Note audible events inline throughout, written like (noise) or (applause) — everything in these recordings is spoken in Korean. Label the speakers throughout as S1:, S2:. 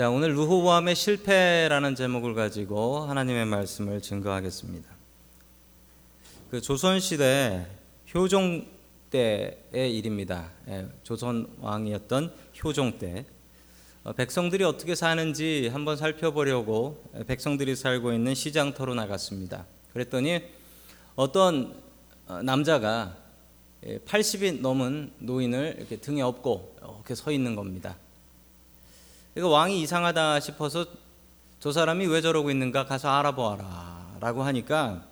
S1: 자, 오늘 루호보암의 실패라는 제목을 가지고 하나님의 말씀을 증거하겠습니다. 그 조선 시대 효종 때의 일입니다. 예, 조선 왕이었던 효종 때 어, 백성들이 어떻게 사는지 한번 살펴보려고 백성들이 살고 있는 시장터로 나갔습니다. 그랬더니 어떤 어, 남자가 80이 넘은 노인을 이렇게 등에 업고 이렇게 서 있는 겁니다. 그러 왕이 이상하다 싶어서 저 사람이 왜 저러고 있는가 가서 알아보아라 라고 하니까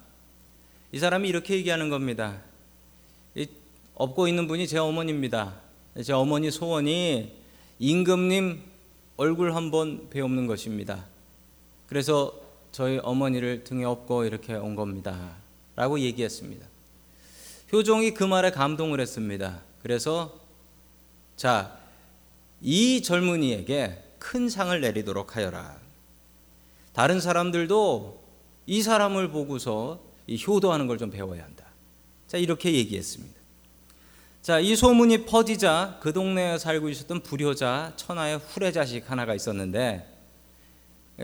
S1: 이 사람이 이렇게 얘기하는 겁니다. 업고 있는 분이 제 어머니입니다. 제 어머니 소원이 임금님 얼굴 한번 배우는 것입니다. 그래서 저희 어머니를 등에 업고 이렇게 온 겁니다. 라고 얘기했습니다. 효종이 그 말에 감동을 했습니다. 그래서 자, 이 젊은이에게 큰 상을 내리도록 하여라. 다른 사람들도 이 사람을 보고서 이 효도하는 걸 좀 배워야 한다. 자, 이렇게 얘기했습니다. 자, 이 소문이 퍼지자 그 동네에 살고 있었던 불효자 천하의 후레 자식 하나가 있었는데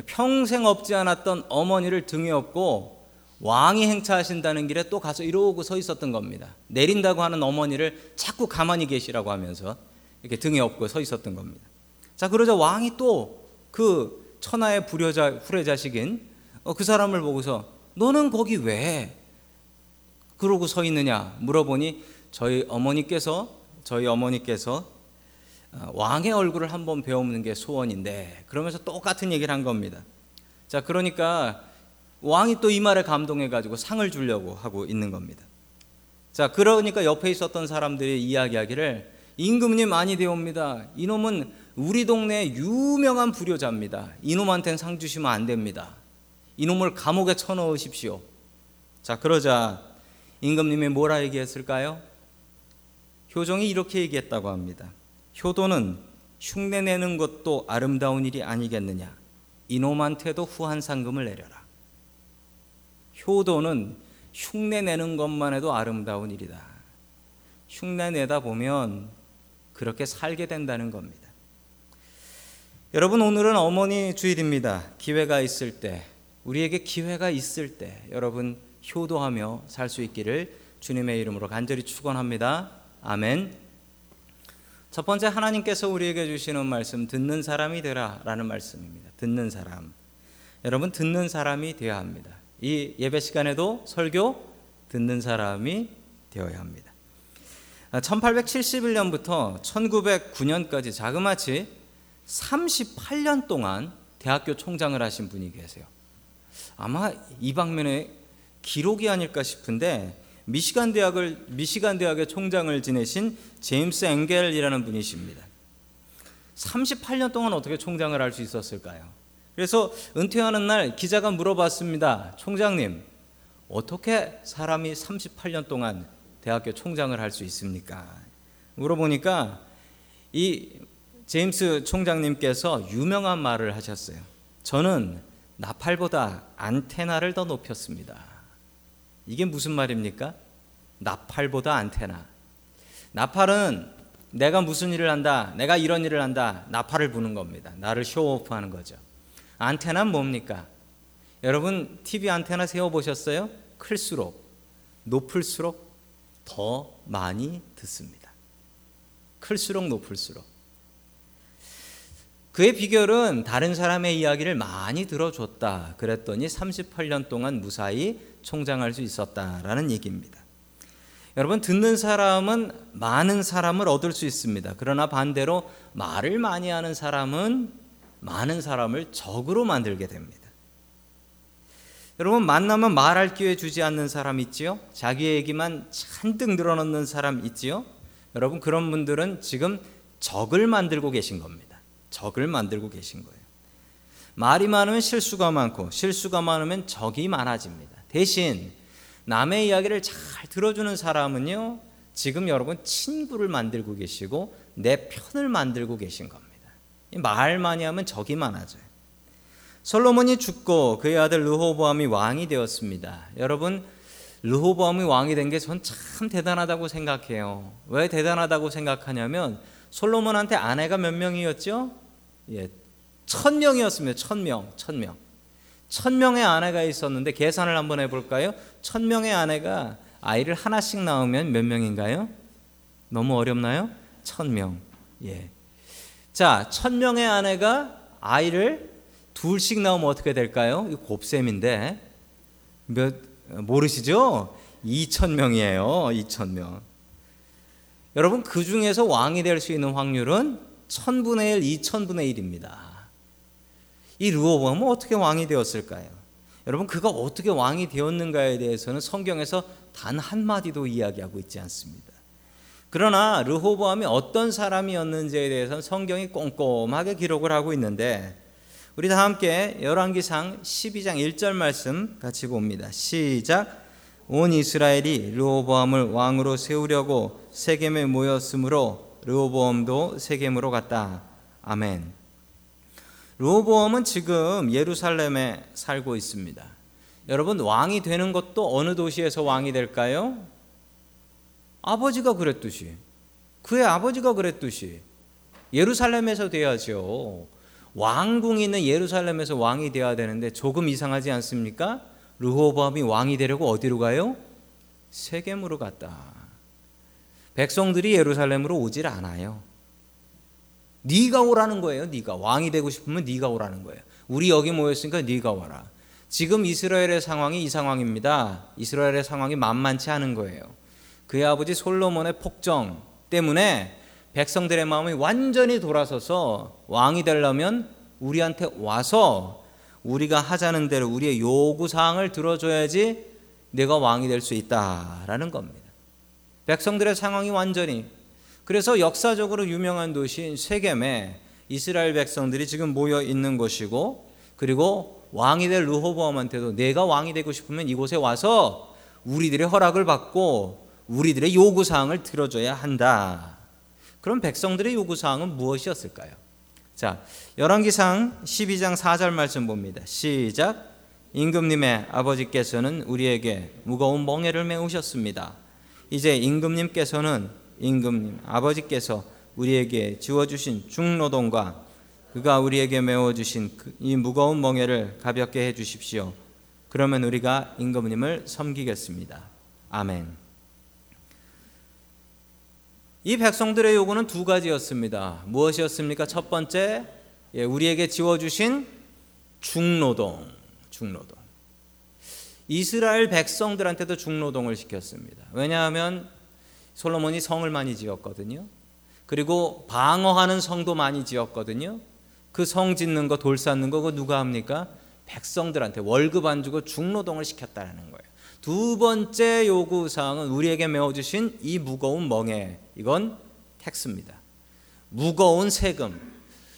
S1: 평생 없지 않았던 어머니를 등에 업고 왕이 행차하신다는 길에 또 가서 이러고 서 있었던 겁니다. 내린다고 하는 어머니를 자꾸 가만히 계시라고 하면서 이렇게 등에 업고 서 있었던 겁니다. 자, 그러자 왕이 또 그 천하의 불효자 후레 자식인 어, 그 사람을 보고서 너는 거기 왜 그러고 서 있느냐 물어보니 저희 어머니께서 저희 어머니께서 어, 왕의 얼굴을 한번 배우는 게 소원인데 그러면서 똑같은 얘기를 한 겁니다. 자, 그러니까 왕이 또 이 말에 감동해 가지고 상을 주려고 하고 있는 겁니다. 자, 그러니까 옆에 있었던 사람들이 이야기하기를 임금님 많이 되옵니다. 이놈은 우리 동네 유명한 불효자입니다. 이놈한테는 상 주시면 안 됩니다. 이놈을 감옥에 쳐넣으십시오. 자, 그러자 임금님이 뭐라 얘기했을까요? 효종이 이렇게 얘기했다고 합니다. 효도는 흉내 내는 것도 아름다운 일이 아니겠느냐. 이놈한테도 후한 상금을 내려라. 효도는 흉내 내는 것만 해도 아름다운 일이다. 흉내 내다 보면 그렇게 살게 된다는 겁니다. 여러분 오늘은 어머니 주일입니다. 기회가 있을 때 우리에게 기회가 있을 때 여러분 효도하며 살 수 있기를 주님의 이름으로 간절히 축원합니다. 아멘. 첫 번째 하나님께서 우리에게 주시는 말씀 듣는 사람이 되라라는 말씀입니다. 듣는 사람. 여러분 듣는 사람이 되어야 합니다. 이 예배 시간에도 설교 듣는 사람이 되어야 합니다. 1871년부터 1909년까지 자그마치 38년 동안 대학교 총장을 하신 분이 계세요. 아마 이 방면에 기록이 아닐까 싶은데 미시간 대학을 미시간 대학의 총장을 지내신 제임스 앵겔이라는 분이십니다. 38년 동안 어떻게 총장을 할 수 있었을까요? 그래서 은퇴하는 날 기자가 물어봤습니다. 총장님, 어떻게 사람이 38년 동안 대학교 총장을 할 수 있습니까? 물어보니까 이 제임스 총장님께서 유명한 말을 하셨어요. 저는 나팔보다 안테나를 더 높였습니다. 이게 무슨 말입니까? 나팔보다 안테나. 나팔은 내가 무슨 일을 한다, 내가 이런 일을 한다, 나팔을 부는 겁니다. 나를 쇼오프 하는 거죠. 안테나는 뭡니까? 여러분 TV 안테나 세워 보셨어요? 클수록 높을수록 더 많이 듣습니다. 클수록 높을수록. 그의 비결은 다른 사람의 이야기를 많이 들어줬다. 그랬더니 38년 동안 무사히 총장할 수 있었다라는 얘기입니다. 여러분 듣는 사람은 많은 사람을 얻을 수 있습니다. 그러나 반대로 말을 많이 하는 사람은 많은 사람을 적으로 만들게 됩니다. 여러분 만나면 말할 기회 주지 않는 사람 있지요? 자기 얘기만 잔뜩 늘어놓는 사람 있지요? 여러분 그런 분들은 지금 적을 만들고 계신 겁니다. 적을 만들고 계신 거예요. 말이 많으면 실수가 많고 실수가 많으면 적이 많아집니다. 대신 남의 이야기를 잘 들어주는 사람은요, 지금 여러분 친구를 만들고 계시고 내 편을 만들고 계신 겁니다. 말 많이 하면 적이 많아져요. 솔로몬이 죽고 그의 아들 르호보암이 왕이 되었습니다. 여러분 르호보암이 왕이 된 게 전 참 대단하다고 생각해요. 왜 대단하다고 생각하냐면 솔로몬한테 아내가 몇 명이었죠? 예, 천 명이었습니다. 천 명, 천 명. 천 명의 아내가 있었는데 계산을 한번 해볼까요? 천 명의 아내가 아이를 하나씩 낳으면 몇 명인가요? 너무 어렵나요? 천 명. 예. 자, 천 명의 아내가 아이를 둘씩 낳으면 어떻게 될까요? 이 곱셈인데 몇 모르시죠? 2천 명이에요. 2천 명. 여러분 그 중에서 왕이 될 수 있는 확률은 1000분의 1, 2000분의 1입니다. 이 르호보암은 어떻게 왕이 되었을까요? 여러분 그가 어떻게 왕이 되었는가에 대해서는 성경에서 단 한마디도 이야기하고 있지 않습니다. 그러나 르호보암이 어떤 사람이었는지에 대해서는 성경이 꼼꼼하게 기록을 하고 있는데 우리 다 함께 열왕기상 12장 1절 말씀 같이 봅니다. 시작 온 이스라엘이 르호보암을 왕으로 세우려고 세겜에 모였으므로 르호보암도 세겜으로 갔다. 아멘. 르호보암은 지금 예루살렘에 살고 있습니다. 여러분 왕이 되는 것도 어느 도시에서 왕이 될까요? 아버지가 그랬듯이 그의 아버지가 그랬듯이 예루살렘에서 돼야죠. 왕궁이 있는 예루살렘에서 왕이 되어야 되는데 조금 이상하지 않습니까? 르호보암이 왕이 되려고 어디로 가요? 세겜으로 갔다. 백성들이 예루살렘으로 오질 않아요. 네가 오라는 거예요. 네가 왕이 되고 싶으면 네가 오라는 거예요. 우리 여기 모였으니까 네가 와라. 지금 이스라엘의 상황이 이 상황입니다. 이스라엘의 상황이 만만치 않은 거예요. 그의 아버지 솔로몬의 폭정 때문에 백성들의 마음이 완전히 돌아서서 왕이 되려면 우리한테 와서 우리가 하자는 대로 우리의 요구 사항을 들어줘야지 내가 왕이 될 수 있다라는 겁니다. 백성들의 상황이 완전히 그래서 역사적으로 유명한 도시인 세겜에 이스라엘 백성들이 지금 모여 있는 것이고 그리고 왕이 될 르호보암한테도 내가 왕이 되고 싶으면 이곳에 와서 우리들의 허락을 받고 우리들의 요구 사항을 들어줘야 한다. 그럼 백성들의 요구 사항은 무엇이었을까요? 자, 열왕기상 12장 4절 말씀 봅니다. 시작. 임금님의 아버지께서는 우리에게 무거운 멍에를 메우셨습니다. 이제 임금님께서는 임금님 아버지께서 우리에게 지워주신 중노동과 그가 우리에게 메워주신 그이 무거운 멍에를 가볍게 해 주십시오. 그러면 우리가 임금님을 섬기겠습니다. 아멘. 이 백성들의 요구는 두 가지였습니다. 무엇이었습니까? 첫 번째, 예, 우리에게 지워주신 중노동, 중노동. 이스라엘 백성들한테도 중노동을 시켰습니다. 왜냐하면 솔로몬이 성을 많이 지었거든요. 그리고 방어하는 성도 많이 지었거든요. 그 성 짓는 거, 돌 쌓는 거, 그 누가 합니까? 백성들한테 월급 안 주고 중노동을 시켰다는 거예요. 두 번째 요구 사항은 우리에게 메워주신 이 무거운 멍에 이건 텍스입니다. 무거운 세금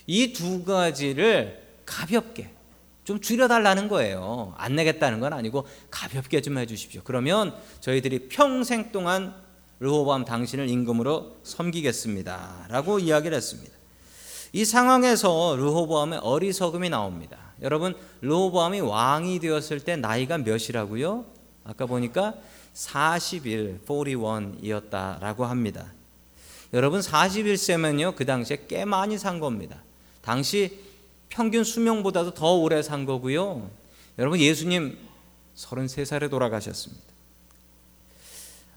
S1: 이 두 가지를 가볍게 좀 줄여달라는 거예요. 안 내겠다는 건 아니고 가볍게 좀 해주십시오. 그러면 저희들이 평생 동안 르호보암 당신을 임금으로 섬기겠습니다라고 이야기를 했습니다. 이 상황에서 르호보암의 어리석음이 나옵니다. 여러분 르호보암이 왕이 되었을 때 나이가 몇이라고요? 아까 보니까 40일, 41이었다라고 합니다. 여러분 41세면요 그 당시에 꽤 많이 산 겁니다. 당시 평균 수명보다도 더 오래 산 거고요. 여러분 예수님 33살에 돌아가셨습니다.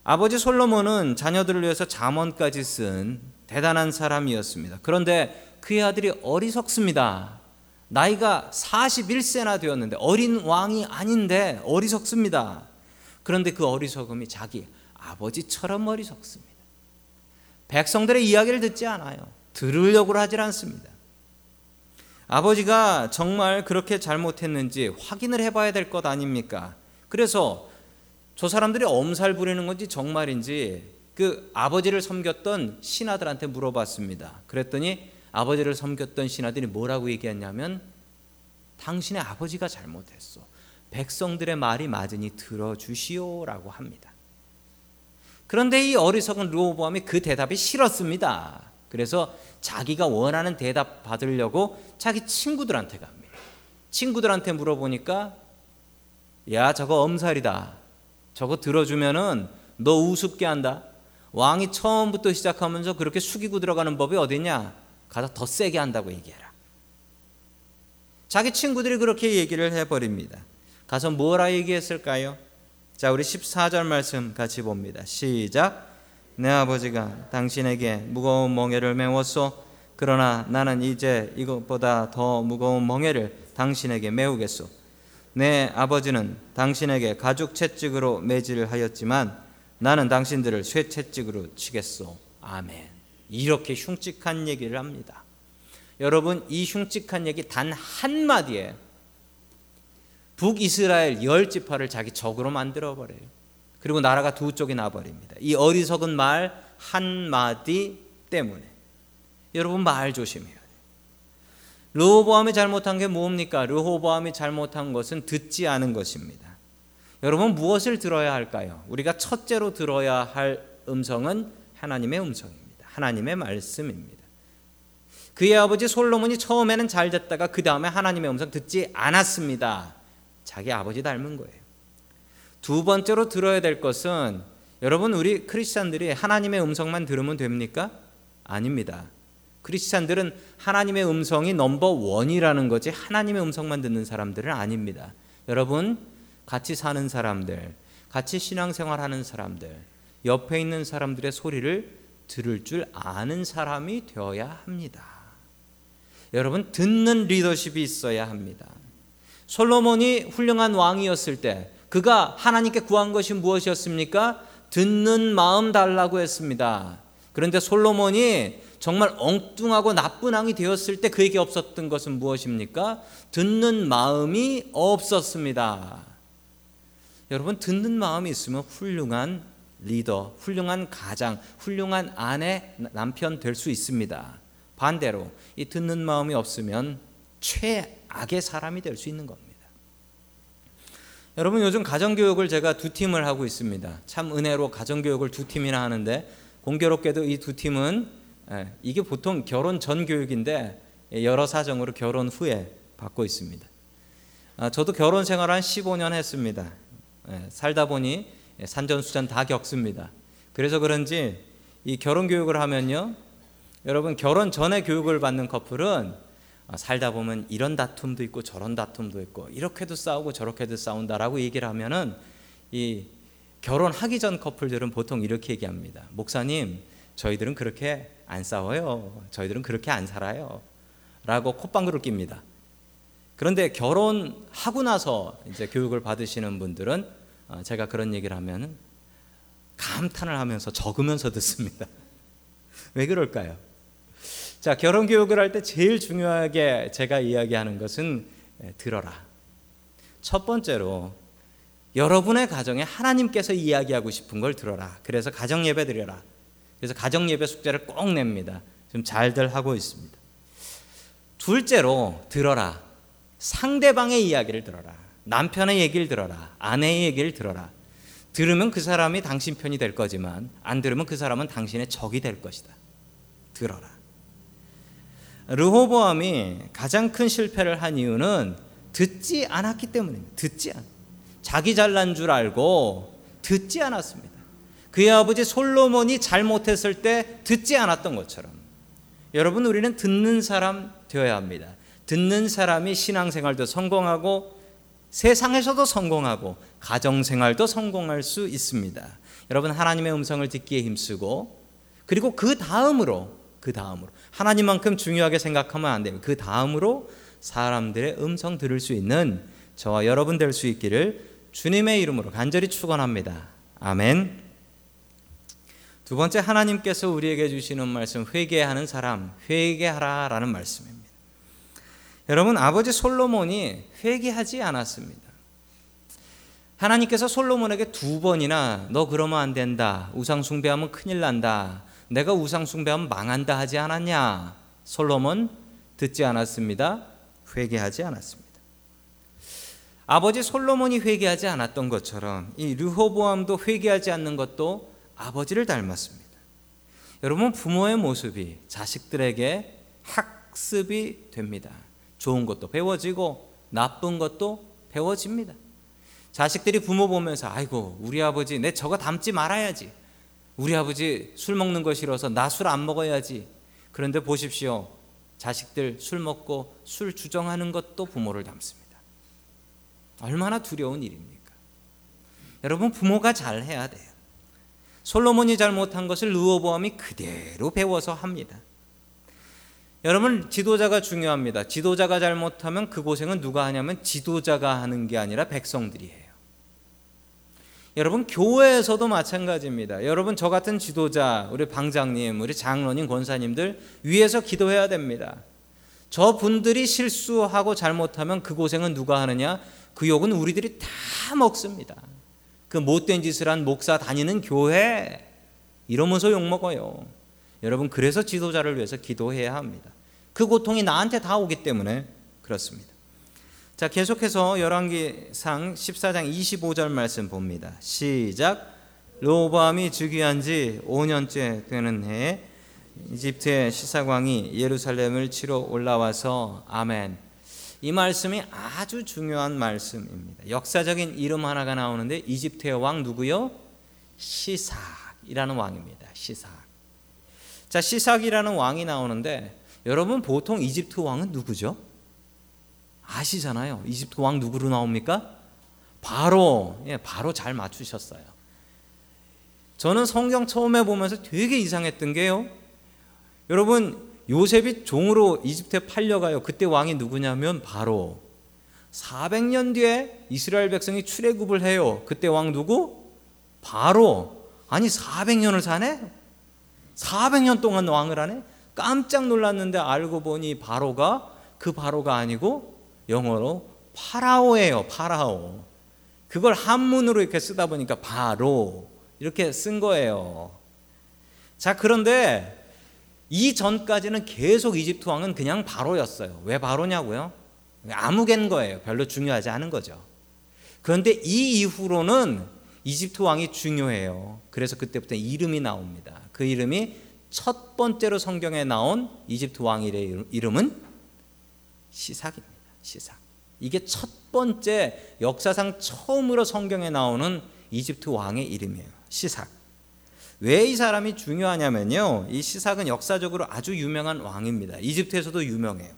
S1: 아버지 솔로몬은 자녀들을 위해서 잠언까지 쓴 대단한 사람이었습니다. 그런데 그의 아들이 어리석습니다. 나이가 41세나 되었는데 어린 왕이 아닌데 어리석습니다. 그런데 그 어리석음이 자기 아버지처럼 어리석습니다. 백성들의 이야기를 듣지 않아요. 들으려고 하질 않습니다. 아버지가 정말 그렇게 잘못했는지 확인을 해봐야 될 것 아닙니까? 그래서 저 사람들이 엄살 부리는 건지 정말인지 그 아버지를 섬겼던 신하들한테 물어봤습니다. 그랬더니 아버지를 섬겼던 신하들이 뭐라고 얘기했냐면 당신의 아버지가 잘못했어. 백성들의 말이 맞으니 들어주시오라고 합니다. 그런데 이 어리석은 르호보암이 그 대답이 싫었습니다. 그래서 자기가 원하는 대답 받으려고 자기 친구들한테 갑니다. 친구들한테 물어보니까 야 저거 엄살이다. 저거 들어주면은 너 우습게 한다. 왕이 처음부터 시작하면서 그렇게 숙이고 들어가는 법이 어디냐? 가서 더 세게 한다고 얘기해라. 자기 친구들이 그렇게 얘기를 해버립니다. 가서 뭐라 얘기했을까요? 자, 우리 14절 말씀 같이 봅니다. 시작. 내 아버지가 당신에게 무거운 멍에를 메웠소. 그러나 나는 이제 이것보다 더 무거운 멍에를 당신에게 메우겠소. 내 아버지는 당신에게 가죽 채찍으로 매질을 하였지만 나는 당신들을 쇠 채찍으로 치겠소. 아멘. 이렇게 흉측한 얘기를 합니다. 여러분 이 흉측한 얘기 단 한마디에 북이스라엘 열 지파를 자기 적으로 만들어 버려요. 그리고 나라가 두 쪽이 나 버립니다. 이 어리석은 말 한마디 때문에 여러분 말 조심해야 돼요. 르호보암이 잘못한 게 뭡니까? 르호보암이 잘못한 것은 듣지 않은 것입니다. 여러분 무엇을 들어야 할까요? 우리가 첫째로 들어야 할 음성은 하나님의 음성입니다. 하나님의 말씀입니다. 그의 아버지 솔로몬이 처음에는 잘 됐다가 그 다음에 하나님의 음성 듣지 않았습니다. 자기 아버지 닮은 거예요. 두 번째로 들어야 될 것은 여러분 우리 크리스찬들이 하나님의 음성만 들으면 됩니까? 아닙니다. 크리스찬들은 하나님의 음성이 넘버 원이라는 거지 하나님의 음성만 듣는 사람들은 아닙니다. 여러분 같이 사는 사람들, 같이 신앙생활하는 사람들, 옆에 있는 사람들의 소리를 들을 줄 아는 사람이 되어야 합니다. 여러분 듣는 리더십이 있어야 합니다. 솔로몬이 훌륭한 왕이었을 때 그가 하나님께 구한 것이 무엇이었습니까? 듣는 마음 달라고 했습니다. 그런데 솔로몬이 정말 엉뚱하고 나쁜 왕이 되었을 때 그에게 없었던 것은 무엇입니까? 듣는 마음이 없었습니다. 여러분 듣는 마음이 있으면 훌륭한 리더, 훌륭한 가장, 훌륭한 아내, 남편 될 수 있습니다. 반대로 이 듣는 마음이 없으면 최악의 사람이 될 수 있는 겁니다. 여러분 요즘 가정교육을 제가 두 팀을 하고 있습니다. 참 은혜로 가정교육을 두 팀이나 하는데 공교롭게도 이 두 팀은 예, 이게 보통 결혼 전 교육인데 여러 사정으로 결혼 후에 받고 있습니다. 아, 저도 결혼 생활 한 15년 했습니다. 예, 살다 보니 산전수전 다 겪습니다. 그래서 그런지 이 결혼 교육을 하면요 여러분 결혼 전에 교육을 받는 커플은 아, 살다 보면 이런 다툼도 있고 저런 다툼도 있고 이렇게도 싸우고 저렇게도 싸운다라고 얘기를 하면은 이 결혼하기 전 커플들은 보통 이렇게 얘기합니다. 목사님, 저희들은 그렇게 안 싸워요. 저희들은 그렇게 안 살아요. 라고 콧방구를 낍니다. 그런데 결혼하고 나서 이제 교육을 받으시는 분들은 아, 제가 그런 얘기를 하면은 감탄을 하면서 적으면서 (laughs) 듣습니다. 왜 그럴까요? 자, 결혼 교육을 할 때 제일 중요하게 제가 이야기하는 것은 예, 들어라. 첫 번째로 여러분의 가정에 하나님께서 이야기하고 싶은 걸 들어라. 그래서 가정 예배 드려라. 그래서 가정 예배 숙제를 꼭 냅니다. 좀 잘들 하고 있습니다. 둘째로 들어라. 상대방의 이야기를 들어라. 남편의 얘기를 들어라. 아내의 얘기를 들어라. 들으면 그 사람이 당신 편이 될 거지만 안 들으면 그 사람은 당신의 적이 될 것이다. 들어라. 르호보암이 가장 큰 실패를 한 이유는 듣지 않았기 때문입니다. 듣지 않. 자기 잘난 줄 알고 듣지 않았습니다. 그의 아버지 솔로몬이 잘못했을 때 듣지 않았던 것처럼 여러분 우리는 듣는 사람 되어야 합니다. 듣는 사람이 신앙생활도 성공하고 세상에서도 성공하고 가정생활도 성공할 수 있습니다. 여러분 하나님의 음성을 듣기에 힘쓰고 그리고 그 다음으로 그 다음으로 하나님만큼 중요하게 생각하면 안 돼요. 그 다음으로 사람들의 음성 들을 수 있는 저와 여러분 될 수 있기를 주님의 이름으로 간절히 축원합니다. 아멘. 두 번째 하나님께서 우리에게 주시는 말씀 회개하는 사람 회개하라라는 말씀입니다. 여러분 아버지 솔로몬이 회개하지 않았습니다. 하나님께서 솔로몬에게 두 번이나 너 그러면 안 된다. 우상 숭배하면 큰일 난다. 내가 우상 숭배하면 망한다 하지 않았냐? 솔로몬 듣지 않았습니다. 회개하지 않았습니다. 아버지 솔로몬이 회개하지 않았던 것처럼 이 르호보암도 회개하지 않는 것도 아버지를 닮았습니다. 여러분 부모의 모습이 자식들에게 학습이 됩니다. 좋은 것도 배워지고 나쁜 것도 배워집니다. 자식들이 부모 보면서 아이고 우리 아버지 내 저거 닮지 말아야지. 우리 아버지 술 먹는 거 싫어서 나 술 안 먹어야지. 그런데 보십시오. 자식들 술 먹고 술 주정하는 것도 부모를 닮습니다. 얼마나 두려운 일입니까? 여러분 부모가 잘 해야 돼요. 솔로몬이 잘못한 것을 르호보암이 그대로 배워서 합니다. 여러분 지도자가 중요합니다. 지도자가 잘못하면 그 고생은 누가 하냐면 지도자가 하는 게 아니라 백성들이 해요. 여러분 교회에서도 마찬가지입니다. 여러분 저 같은 지도자, 우리 방장님, 우리 장로님, 권사님들 위에서 기도해야 됩니다. 저 분들이 실수하고 잘못하면 그 고생은 누가 하느냐? 그 욕은 우리들이 다 먹습니다. 그 못된 짓을 한 목사 다니는 교회 이러면서 욕 먹어요. 여러분 그래서 지도자를 위해서 기도해야 합니다. 그 고통이 나한테 다 오기 때문에 그렇습니다. 자, 계속해서 열왕기상 14장 25절 말씀 봅니다. 시작. 로보암이 즉위한 지 5년째 되는 해에 이집트의 시사광이 예루살렘을 치러 올라와서 아멘. 이 말씀이 아주 중요한 말씀입니다. 역사적인 이름 하나가 나오는데 이집트의 왕 누구요? 시삭이라는 왕입니다. 시삭. 자, 시삭이라는 왕이 나오는데 여러분 보통 이집트 왕은 누구죠? 아시잖아요. 이집트 왕 누구로 나옵니까? 바로 예, 바로 잘 맞추셨어요. 저는 성경 처음에 보면서 되게 이상했던 게요. 여러분 요셉이 종으로 이집트에 팔려가요. 그때 왕이 누구냐면 바로 400년 뒤에 이스라엘 백성이 출애굽을 해요. 그때 왕 누구? 바로 아니 400년을 사네? 400년 동안 왕을 하네? 깜짝 놀랐는데 알고 보니 바로가 그 바로가 아니고 영어로 파라오예요. 파라오. 그걸 한문으로 이렇게 쓰다 보니까 바로 이렇게 쓴 거예요. 자, 그런데 이 전까지는 계속 이집트 왕은 그냥 바로였어요. 왜 바로냐고요? 아무갠 거예요. 별로 중요하지 않은 거죠. 그런데 이 이후로는 이집트 왕이 중요해요. 그래서 그때부터 이름이 나옵니다. 그 이름이 첫 번째로 성경에 나온 이집트 왕의 이름은 시삭입니다. 시삭. 이게 첫 번째 역사상 처음으로 성경에 나오는 이집트 왕의 이름이에요. 시삭. 왜 이 사람이 중요하냐면요. 이 시삭은 역사적으로 아주 유명한 왕입니다. 이집트에서도 유명해요.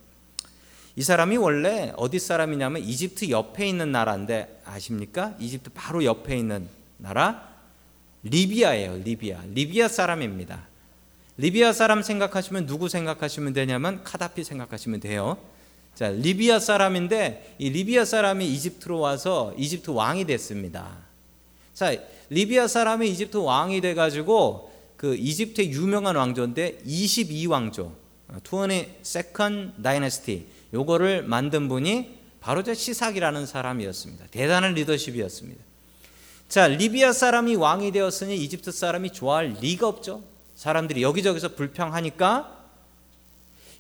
S1: 이 사람이 원래 어디 사람이냐면 이집트 옆에 있는 나라인데 아십니까? 이집트 바로 옆에 있는 나라 리비아예요. 리비아. 리비아 사람입니다. 리비아 사람 생각하시면 누구 생각하시면 되냐면 카다피 생각하시면 돼요. 자, 리비아 사람인데 이 리비아 사람이 이집트로 와서 이집트 왕이 됐습니다. 자, 리비아 사람이 이집트 왕이 돼 가지고 그 이집트의 유명한 왕조인데 22왕조, 22nd dynasty 요거를 만든 분이 바로 저 시삭이라는 사람이었습니다. 대단한 리더십이었습니다. 자, 리비아 사람이 왕이 되었으니 이집트 사람이 좋아할 리가 없죠. 사람들이 여기저기서 불평하니까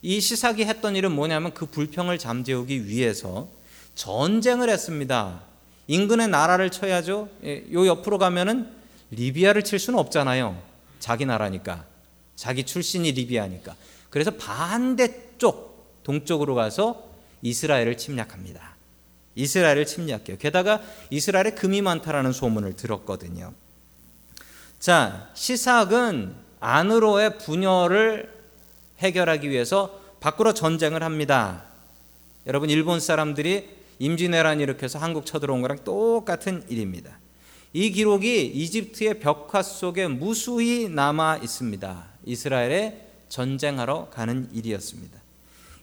S1: 이 시삭이 했던 일은 뭐냐면 그 불평을 잠재우기 위해서 전쟁을 했습니다. 인근의 나라를 쳐야죠. 예, 요 옆으로 가면은 리비아를 칠 수는 없잖아요. 자기 나라니까. 자기 출신이 리비아니까. 그래서 반대쪽 동쪽으로 가서 이스라엘을 침략합니다. 이스라엘을 침략해요. 게다가 이스라엘에 금이 많다라는 소문을 들었거든요. 자, 시삭은 안으로의 분열을 해결하기 위해서 밖으로 전쟁을 합니다. 여러분 일본 사람들이 임진왜란 일으켜서 한국 쳐들어온 거랑 똑같은 일입니다. 이 기록이 이집트의 벽화 속에 무수히 남아 있습니다. 이스라엘에 전쟁하러 가는 일이었습니다.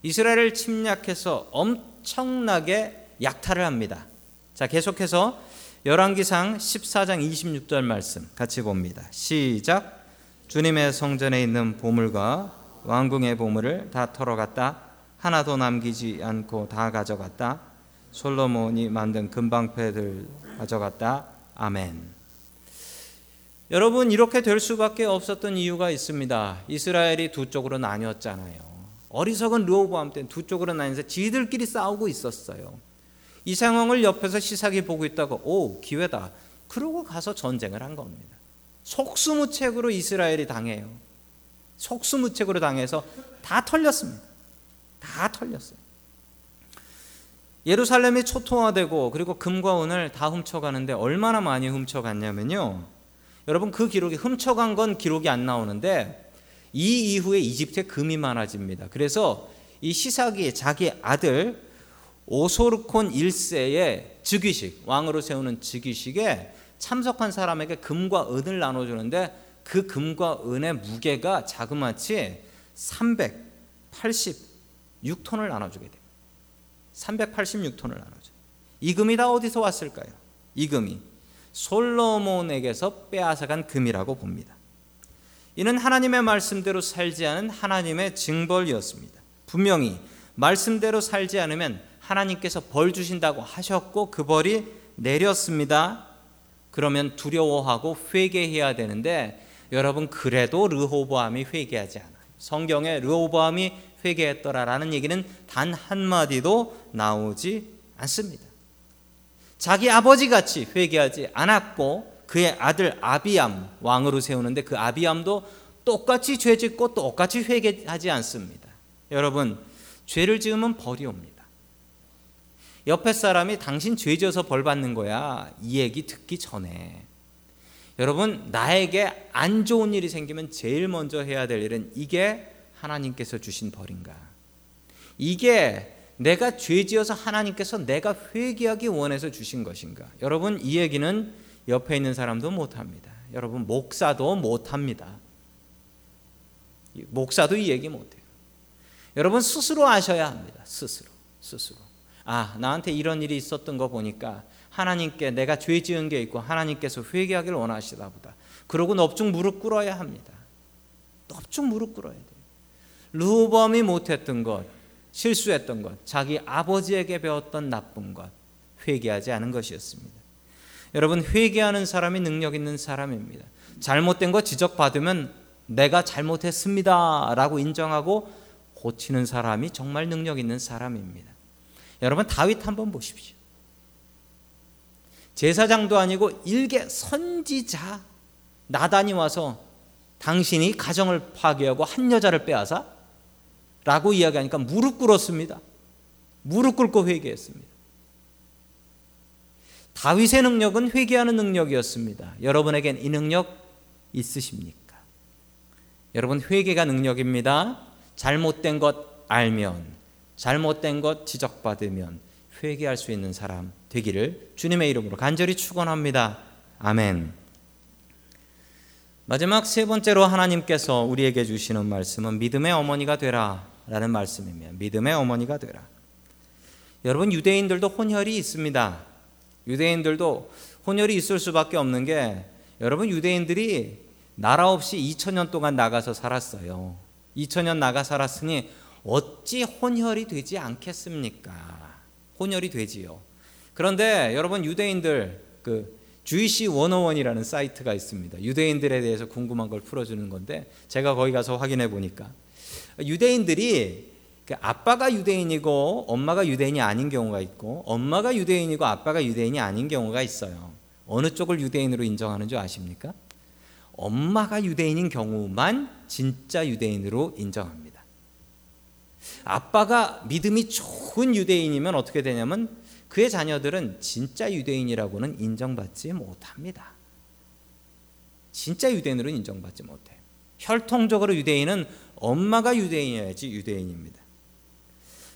S1: 이스라엘을 침략해서 엄청나게 약탈을 합니다. 자, 계속해서 열왕기상 14장 26절 말씀 같이 봅니다. 시작. 주님의 성전에 있는 보물과 왕궁의 보물을 다 털어갔다. 하나도 남기지 않고 다 가져갔다. 솔로몬이 만든 금방패들 가져갔다. 아멘. 여러분 이렇게 될 수밖에 없었던 이유가 있습니다. 이스라엘이 두 쪽으로 나뉘었잖아요. 어리석은 르호보암 때는 두 쪽으로 나뉘어서 지들끼리 싸우고 있었어요. 이 상황을 옆에서 시삭이 보고 있다고 오 기회다. 그러고 가서 전쟁을 한 겁니다. 속수무책으로 이스라엘이 당해요. 속수무책으로 당해서 다 털렸습니다. 다 털렸어요. 예루살렘이 초토화되고 그리고 금과 은을 다 훔쳐가는데 얼마나 많이 훔쳐갔냐면요. 여러분 그 기록이 훔쳐간 건 기록이 안 나오는데 이 이후에 이집트에 금이 많아집니다. 그래서 이 시삭이 자기 아들 오소르콘 1세의 즉위식 왕으로 세우는 즉위식에 참석한 사람에게 금과 은을 나눠주는데 그 금과 은의 무게가 자그마치 386톤을 나눠주게 됩니다. 386톤을 나눠줘. 이 금이 다 어디서 왔을까요? 이 금이 솔로몬에게서 빼앗아간 금이라고 봅니다. 이는 하나님의 말씀대로 살지 않은 하나님의 징벌이었습니다. 분명히 말씀대로 살지 않으면 하나님께서 벌 주신다고 하셨고 그 벌이 내렸습니다. 그러면 두려워하고 회개해야 되는데 여러분 그래도 르호보암이 회개하지 않아요. 성경에 르호보암이 회개했더라라는 얘기는 단 한마디도 나오지 않습니다. 자기 아버지 같이 회개하지 않았고 그의 아들 아비암 왕으로 세우는데 그 아비암도 똑같이 죄 짓고 똑같이 회개하지 않습니다. 여러분 죄를 지으면 벌이 옵니다. 옆에 사람이 당신 죄 지어서 벌 받는 거야. 이 얘기 듣기 전에 여러분 나에게 안 좋은 일이 생기면 제일 먼저 해야 될 일은 이게 하나님께서 주신 벌인가? 이게 내가 죄지어서 하나님께서 내가 회개하기 원해서 주신 것인가? 여러분 이 얘기는 옆에 있는 사람도 못합니다. 여러분 목사도 못합니다. 목사도 이 얘기 못해요. 여러분 스스로 아셔야 합니다. 스스로 스스로. 아 나한테 이런 일이 있었던 거 보니까 하나님께 내가 죄 지은 게 있고 하나님께서 회개하기를 원하시다 보다. 그러고 넙죽 무릎 꿇어야 합니다. 넙죽 무릎 꿇어야 돼요. 루범이 못했던 것, 실수했던 것, 자기 아버지에게 배웠던 나쁜 것, 회개하지 않은 것이었습니다. 여러분 회개하는 사람이 능력 있는 사람입니다. 잘못된 거 지적받으면 내가 잘못했습니다라고 인정하고 고치는 사람이 정말 능력 있는 사람입니다. 여러분 다윗 한번 보십시오. 제사장도 아니고 일개 선지자 나단이 와서 당신이 가정을 파괴하고 한 여자를 빼앗아 라고 이야기하니까 무릎 꿇었습니다. 무릎 꿇고 회개했습니다. 다윗의 능력은 회개하는 능력이었습니다. 여러분에겐 이 능력 있으십니까? 여러분 회개가 능력입니다. 잘못된 것 알면 잘못된 것 지적받으면 회개할 수 있는 사람 되기를 주님의 이름으로 간절히 축원합니다. 아멘. 마지막 세 번째로 하나님께서 우리에게 주시는 말씀은 믿음의 어머니가 되라라는 말씀입니다. 믿음의 어머니가 되라. 여러분 유대인들도 혼혈이 있습니다. 유대인들도 혼혈이 있을 수밖에 없는 게 여러분 유대인들이 나라 없이 2000년 동안 나가서 살았어요. 2000년 나가 살았으니 어찌 혼혈이 되지 않겠습니까? 혼혈이 되지요. 그런데 여러분 유대인들 그 주이시 원어원이라는 사이트가 있습니다. 유대인들에 대해서 궁금한 걸 풀어주는 건데 제가 거기 가서 확인해 보니까 유대인들이 그 아빠가 유대인이고 엄마가 유대인이 아닌 경우가 있고 엄마가 유대인이고 아빠가 유대인이 아닌 경우가 있어요. 어느 쪽을 유대인으로 인정하는 줄 아십니까? 엄마가 유대인인 경우만 진짜 유대인으로 인정합니다. 아빠가 믿음이 좋은 유대인이면 어떻게 되냐면 그의 자녀들은 진짜 유대인이라고는 인정받지 못합니다. 진짜 유대인으로 인정받지 못해. 혈통적으로 유대인은 엄마가 유대인이어야지 유대인입니다.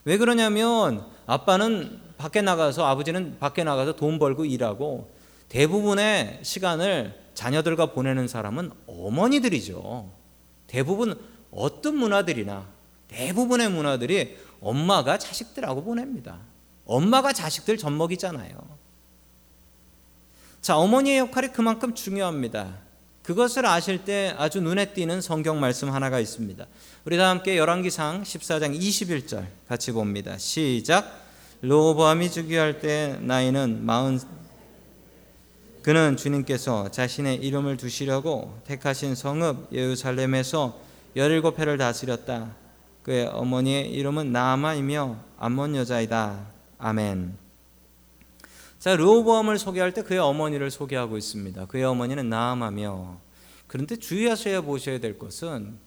S1: 왜 그러냐면 아빠는 밖에 나가서 아버지는 밖에 나가서 돈 벌고 일하고 대부분의 시간을 자녀들과 보내는 사람은 어머니들이죠. 대부분 어떤 문화들이나 대부분의 문화들이 엄마가 자식들하고 보냅니다. 엄마가 자식들 젖먹이잖아요. 자, 어머니의 역할이 그만큼 중요합니다. 그것을 아실 때 아주 눈에 띄는 성경 말씀 하나가 있습니다. 우리 다 함께 열왕기상 14장 21절 같이 봅니다. 시작. 로보암이 즉위할 때 나이는 마흔 그는 주님께서 자신의 이름을 두시려고 택하신 성읍 예루살렘에서 열일곱 해를 다스렸다. 그의 어머니의 이름은 나아마이며 암몬 여자이다. 아멘. 자, 르호보암을 소개할 때 그의 어머니를 소개하고 있습니다. 그의 어머니는 나아마며 그런데 주의하셔야 보셔야 될 것은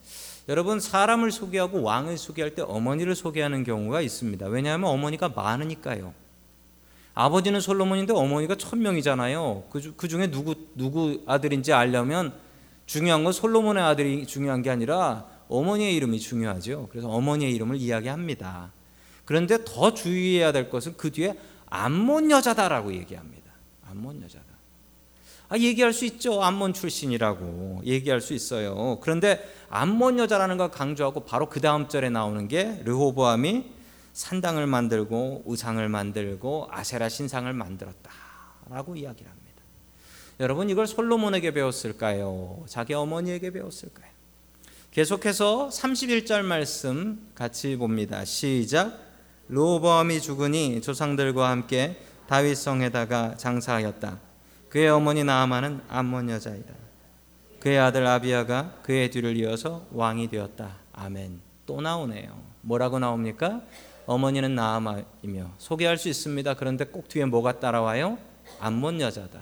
S1: 여러분 사람을 소개하고 왕을 소개할 때 어머니를 소개하는 경우가 있습니다. 왜냐하면 어머니가 많으니까요. 아버지는 솔로몬인데 어머니가 천 명이잖아요. 그, 그 중에 누구 누구 아들인지 알려면 중요한 건 솔로몬의 아들이 중요한 게 아니라 어머니의 이름이 중요하죠. 그래서 어머니의 이름을 이야기합니다. 그런데 더 주의해야 될 것은 그 뒤에 암몬 여자다라고 얘기합니다. 암몬 여자다. 아, 얘기할 수 있죠. 암몬 출신이라고 얘기할 수 있어요. 그런데 암몬 여자라는 걸 강조하고 바로 그 다음 절에 나오는 게 르호보암이 산당을 만들고 우상을 만들고 아세라 신상을 만들었다라고 이야기를 합니다. 여러분 이걸 솔로몬에게 배웠을까요? 자기 어머니에게 배웠을까요? 계속해서 31절 말씀 같이 봅니다. 시작. 로보암이 죽으니 조상들과 함께 다윗 성에다가 장사하였다. 그의 어머니 나아만은 암몬 여자이다. 그의 아들 아비야가 그의 뒤를 이어서 왕이 되었다. 아멘. 또 나오네요. 뭐라고 나옵니까? 어머니는 나아마이며 소개할 수 있습니다. 그런데 꼭 뒤에 뭐가 따라와요? 암몬 여자다.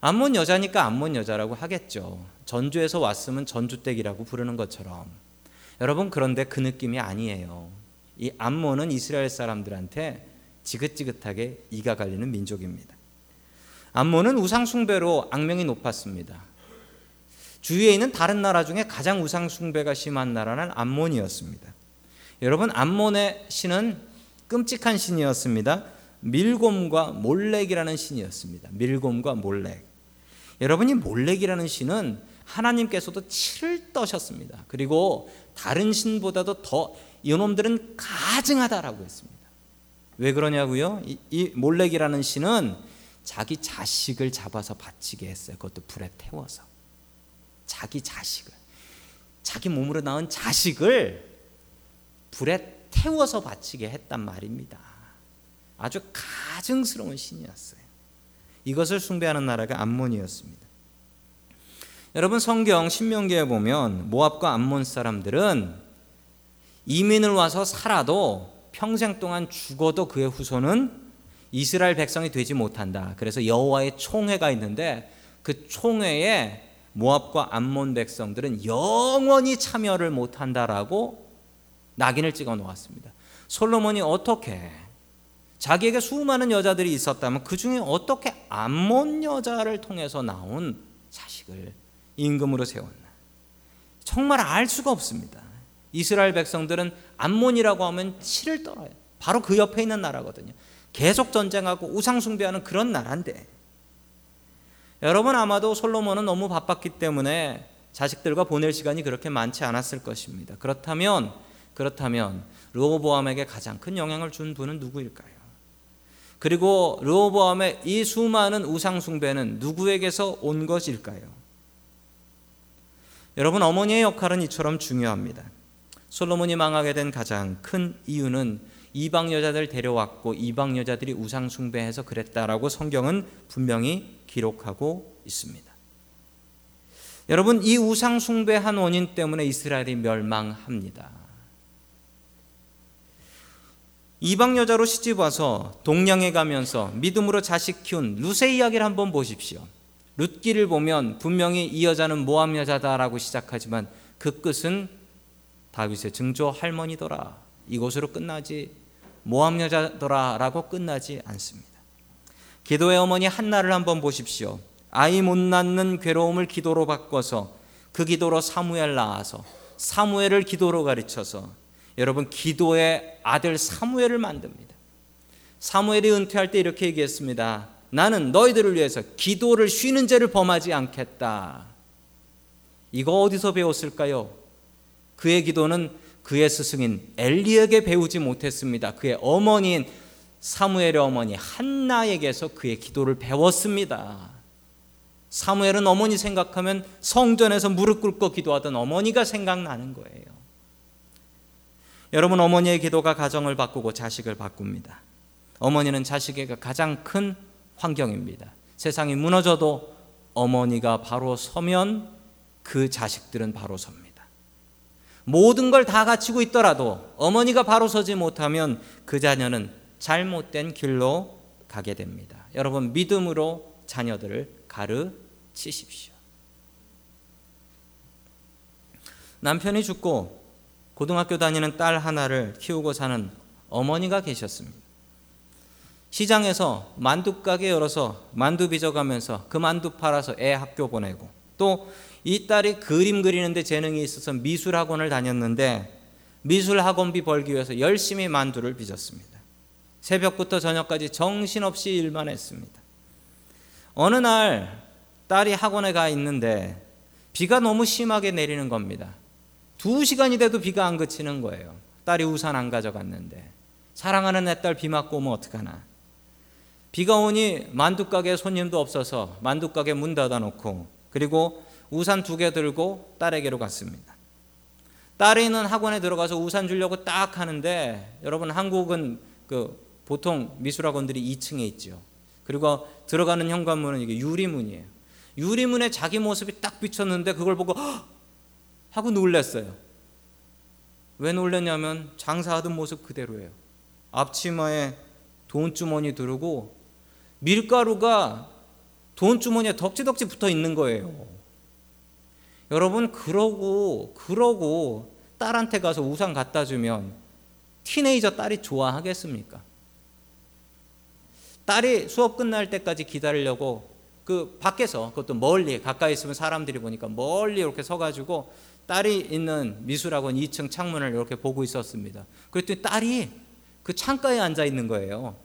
S1: 암몬 여자니까 암몬 여자라고 하겠죠. 전주에서 왔으면 전주댁이라고 부르는 것처럼. 여러분 그런데 그 느낌이 아니에요. 이 암몬은 이스라엘 사람들한테 지긋지긋하게 이가 갈리는 민족입니다. 암몬은 우상 숭배로 악명이 높았습니다. 주위에 있는 다른 나라 중에 가장 우상 숭배가 심한 나라는 암몬이었습니다. 여러분 암몬의 신은 끔찍한 신이었습니다. 밀곰과 몰렉이라는 신이었습니다. 밀곰과 몰렉. 여러분이 몰렉이라는 신은 하나님께서도 치를 떠셨습니다. 그리고 다른 신보다도 더 이놈들은 가증하다라고 했습니다. 왜 그러냐고요? 이, 이 몰렉이라는 신은 자기 자식을 잡아서 바치게 했어요. 그것도 불에 태워서. 자기 자식을. 자기 몸으로 낳은 자식을 불에 태워서 바치게 했단 말입니다. 아주 가증스러운 신이었어요. 이것을 숭배하는 나라가 암몬이었습니다. 여러분 성경 신명기에 보면 모압과 암몬 사람들은 이민을 와서 살아도 평생 동안 죽어도 그의 후손은 이스라엘 백성이 되지 못한다. 그래서 여호와의 총회가 있는데 그 총회에 모압과 암몬 백성들은 영원히 참여를 못한다라고 낙인을 찍어 놓았습니다. 솔로몬이 어떻게 자기에게 수많은 여자들이 있었다면 그 중에 어떻게 암몬 여자를 통해서 나온 자식을 임금으로 세웠나? 정말 알 수가 없습니다. 이스라엘 백성들은 암몬이라고 하면 치를 떨어요. 바로 그 옆에 있는 나라거든요. 계속 전쟁하고 우상 숭배하는 그런 나라인데 여러분 아마도 솔로몬은 너무 바빴기 때문에 자식들과 보낼 시간이 그렇게 많지 않았을 것입니다. 그렇다면 그렇다면 르호보암에게 가장 큰 영향을 준 분은 누구일까요? 그리고 르호보암의 이 수많은 우상 숭배는 누구에게서 온 것일까요? 여러분 어머니의 역할은 이처럼 중요합니다. 솔로몬이 망하게 된 가장 큰 이유는 이방 여자들 데려왔고 이방 여자들이 우상 숭배해서 그랬다라고 성경은 분명히 기록하고 있습니다. 여러분 이 우상 숭배한 원인 때문에 이스라엘이 멸망합니다. 이방 여자로 시집 와서 동양에 가면서 믿음으로 자식 키운 루세 이야기를 한번 보십시오. 룻기를 보면 분명히 이 여자는 모함 여자다라고 시작하지만 그 끝은 다윗의 증조 할머니더라. 이것으로 끝나지 모함 여자더라라고 끝나지 않습니다. 기도의 어머니 한나를 한번 보십시오. 아이 못 낳는 괴로움을 기도로 바꿔서 그 기도로 사무엘 낳아서 사무엘을 기도로 가르쳐서 여러분 기도의 아들 사무엘을 만듭니다. 사무엘이 은퇴할 때 이렇게 얘기했습니다. 나는 너희들을 위해서 기도를 쉬는 죄를 범하지 않겠다. 이거 어디서 배웠을까요? 그의 기도는 그의 스승인 엘리에게 배우지 못했습니다. 그의 어머니인 사무엘의 어머니 한나에게서 그의 기도를 배웠습니다. 사무엘은 어머니 생각하면 성전에서 무릎 꿇고 기도하던 어머니가 생각나는 거예요. 여러분 어머니의 기도가 가정을 바꾸고 자식을 바꿉니다. 어머니는 자식에게 가장 큰 환경입니다. 세상이 무너져도 어머니가 바로 서면 그 자식들은 바로 섭니다. 모든 걸 다 갖추고 있더라도 어머니가 바로 서지 못하면 그 자녀는 잘못된 길로 가게 됩니다. 여러분 믿음으로 자녀들을 가르치십시오. 남편이 죽고 고등학교 다니는 딸 하나를 키우고 사는 어머니가 계셨습니다. 시장에서 만두 가게 열어서 만두 빚어가면서 그 만두 팔아서 애 학교 보내고 또 이 딸이 그림 그리는데 재능이 있어서 미술 학원을 다녔는데 미술 학원비 벌기 위해서 열심히 만두를 빚었습니다. 새벽부터 저녁까지 정신없이 일만 했습니다. 어느 날 딸이 학원에 가 있는데 비가 너무 심하게 내리는 겁니다. 두 시간이 돼도 비가 안 그치는 거예요. 딸이 우산 안 가져갔는데 사랑하는 내 딸 비 맞고 오면 어떡하나. 비가 오니 만두 가게에 손님도 없어서 만두 가게 문 닫아놓고 그리고 우산 두 개 들고 딸에게로 갔습니다. 딸이 있는 학원에 들어가서 우산 주려고 딱 하는데 여러분 한국은 그 보통 미술학원들이 2층에 있죠. 그리고 들어가는 현관문은 이게 유리문이에요. 유리문에 자기 모습이 딱 비쳤는데 그걸 보고 헉! 하고 놀랐어요. 왜 놀랐냐면 장사하던 모습 그대로예요. 앞치마에 돈 주머니 두르고 밀가루가 돈 주머니에 덕지덕지 붙어 있는 거예요. 여러분 그러고 그러고 딸한테 가서 우산 갖다 주면 티네이저 딸이 좋아하겠습니까? 딸이 수업 끝날 때까지 기다리려고 그 밖에서 그것도 멀리 가까이 있으면 사람들이 보니까 멀리 이렇게 서가지고 딸이 있는 미술학원 2층 창문을 이렇게 보고 있었습니다. 그랬더니 딸이 그 창가에 앉아 있는 거예요.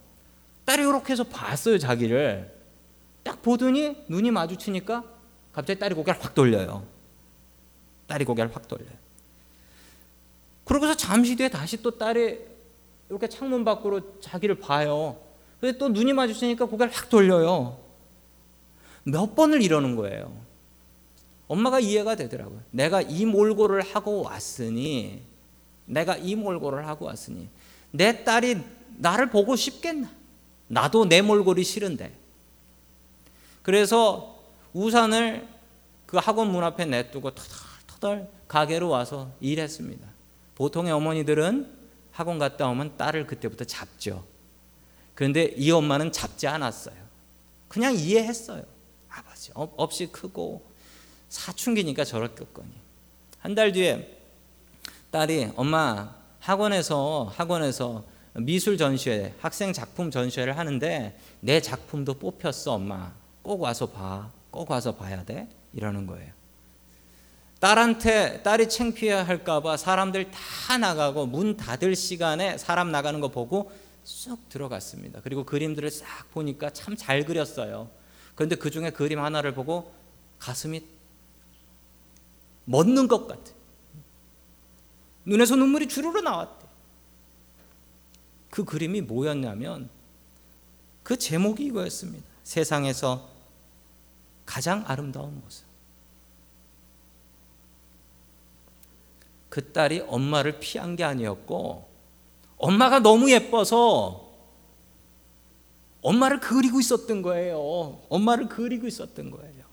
S1: 딸이 이렇게 해서 봤어요 자기를 딱 보더니 눈이 마주치니까 갑자기 딸이 고개를 확 돌려요. 딸이 고개를 확 돌려요. 그러고서 잠시 뒤에 다시 또 딸이 이렇게 창문 밖으로 자기를 봐요. 근데 또 눈이 마주치니까 고개를 확 돌려요. 몇 번을 이러는 거예요. 엄마가 이해가 되더라고요. 내가 이 몰골을 하고 왔으니, 내가 이 몰골을 하고 왔으니, 내 딸이 나를 보고 싶겠나? 나도 내 몰골이 싫은데. 그래서 우산을 그 학원 문 앞에 냅두고 터덜터덜 가게로 와서 일했습니다. 보통의 어머니들은 학원 갔다 오면 딸을 그때부터 잡죠. 그런데 이 엄마는 잡지 않았어요. 그냥 이해했어요. 아버지 없이 크고 사춘기니까 저렇겠거니. 한 달 뒤에 딸이 엄마 학원에서 학원에서 미술 전시회, 학생 작품 전시회를 하는데 내 작품도 뽑혔어, 엄마. 꼭 와서 봐. 꼭 와서 봐야 돼. 이러는 거예요. 딸한테 딸이 창피해 할까봐 사람들 다 나가고 문 닫을 시간에 사람 나가는 거 보고 쑥 들어갔습니다. 그리고 그림들을 싹 보니까 참 잘 그렸어요. 그런데 그 중에 그림 하나를 보고 가슴이 멎는 것 같아. 눈에서 눈물이 주르르 나왔대. 그 그림이 뭐였냐면 그 제목이 이거였습니다. 세상에서 가장 아름다운 모습. 그 딸이 엄마를 피한 게 아니었고 엄마가 너무 예뻐서 엄마를 그리고 있었던 거예요. 엄마를 그리고 있었던 거예요.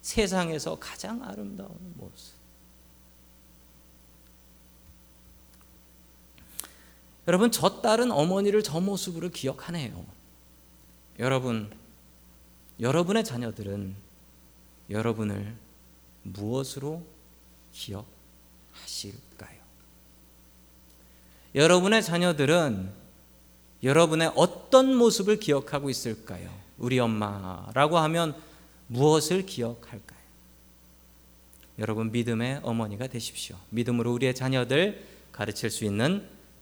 S1: 세상에서 가장 아름다운 모습. 여러분, 저 딸은 어머니를 저 모습으로 기억하네요. 여러분, 여러분의 자녀들은 여러분을 무엇으로 기억하실까요? 여러분의 자녀들은 여러분의 어떤 모습을 기억하고 있을까요? 우리 엄마라고 하면 무엇을 기억할까요? 여러분 믿음의 어머니가 되십시오. 믿음으로 우리의 자녀들 가르칠 수 있는